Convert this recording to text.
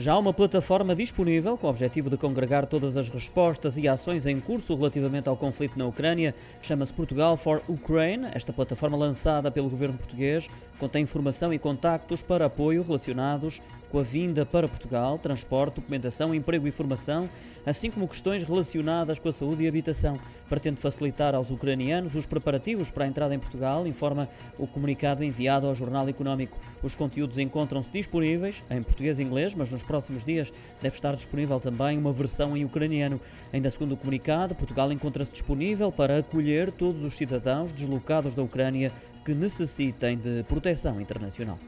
Já há uma plataforma disponível com o objetivo de congregar todas as respostas e ações em curso relativamente ao conflito na Ucrânia. Chama-se Portugal for Ukraine. Esta plataforma, lançada pelo governo português, contém informação e contactos para apoio relacionados com a vinda para Portugal, transporte, documentação, emprego e formação, assim como questões relacionadas com a saúde e habitação. Pretende facilitar aos ucranianos os preparativos para a entrada em Portugal, informa o comunicado enviado ao Jornal Económico. Os conteúdos encontram-se disponíveis em português e inglês, mas nos próximos dias deve estar disponível também uma versão em ucraniano. Ainda segundo o comunicado, Portugal encontra-se disponível para acolher todos os cidadãos deslocados da Ucrânia que necessitem de proteção internacional.